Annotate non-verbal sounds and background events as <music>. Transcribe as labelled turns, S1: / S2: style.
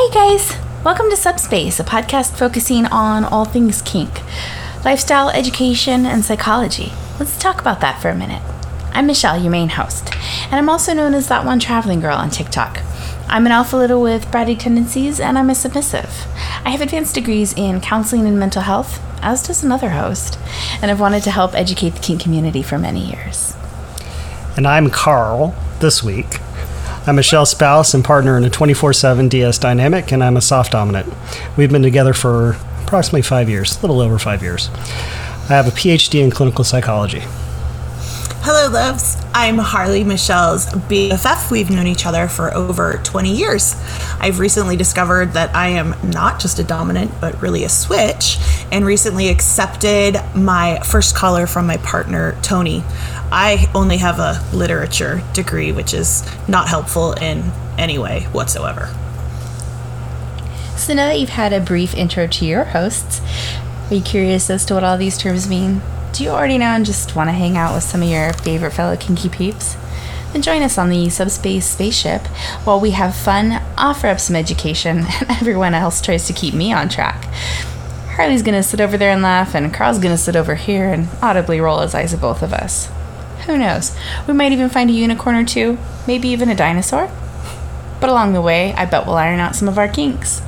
S1: Hey guys! Welcome to Subspace, a podcast focusing on all things kink, lifestyle, education, and psychology. Let's talk about that for a minute. I'm Michelle, your main host, and I'm also known as that one traveling girl on TikTok. I'm an alpha little with bratty tendencies, and I'm a submissive. I have advanced degrees in counseling and mental health, as does another host, and I've wanted to help educate the kink community for many years.
S2: And I'm Carl this week. I'm Michelle's spouse and partner in a 24 7 DS dynamic, and I'm a soft dominant. We've been together for approximately five years, a little over five years. I have a PhD in clinical psychology.
S3: Hello, loves. I'm Harley Michelle's BFF. We've known each other for over 20 years. I've recently discovered that I am not just a dominant, but really a switch, and recently accepted my first collar from my partner, Tony. I only have a literature degree, which is not helpful in any way whatsoever.
S1: So now that you've had a brief intro to your hosts, are you curious as to what all these terms mean? Do you already know and just want to hang out with some of your favorite fellow kinky peeps? Then join us on the subspace spaceship while we have fun, offer up some education, <laughs> and everyone else tries to keep me on track. Harley's gonna sit over there and laugh, and Carl's gonna sit over here and audibly roll his eyes at both of us. Who knows? We might even find a unicorn or two, maybe even a dinosaur. But along the way, I bet we'll iron out some of our kinks.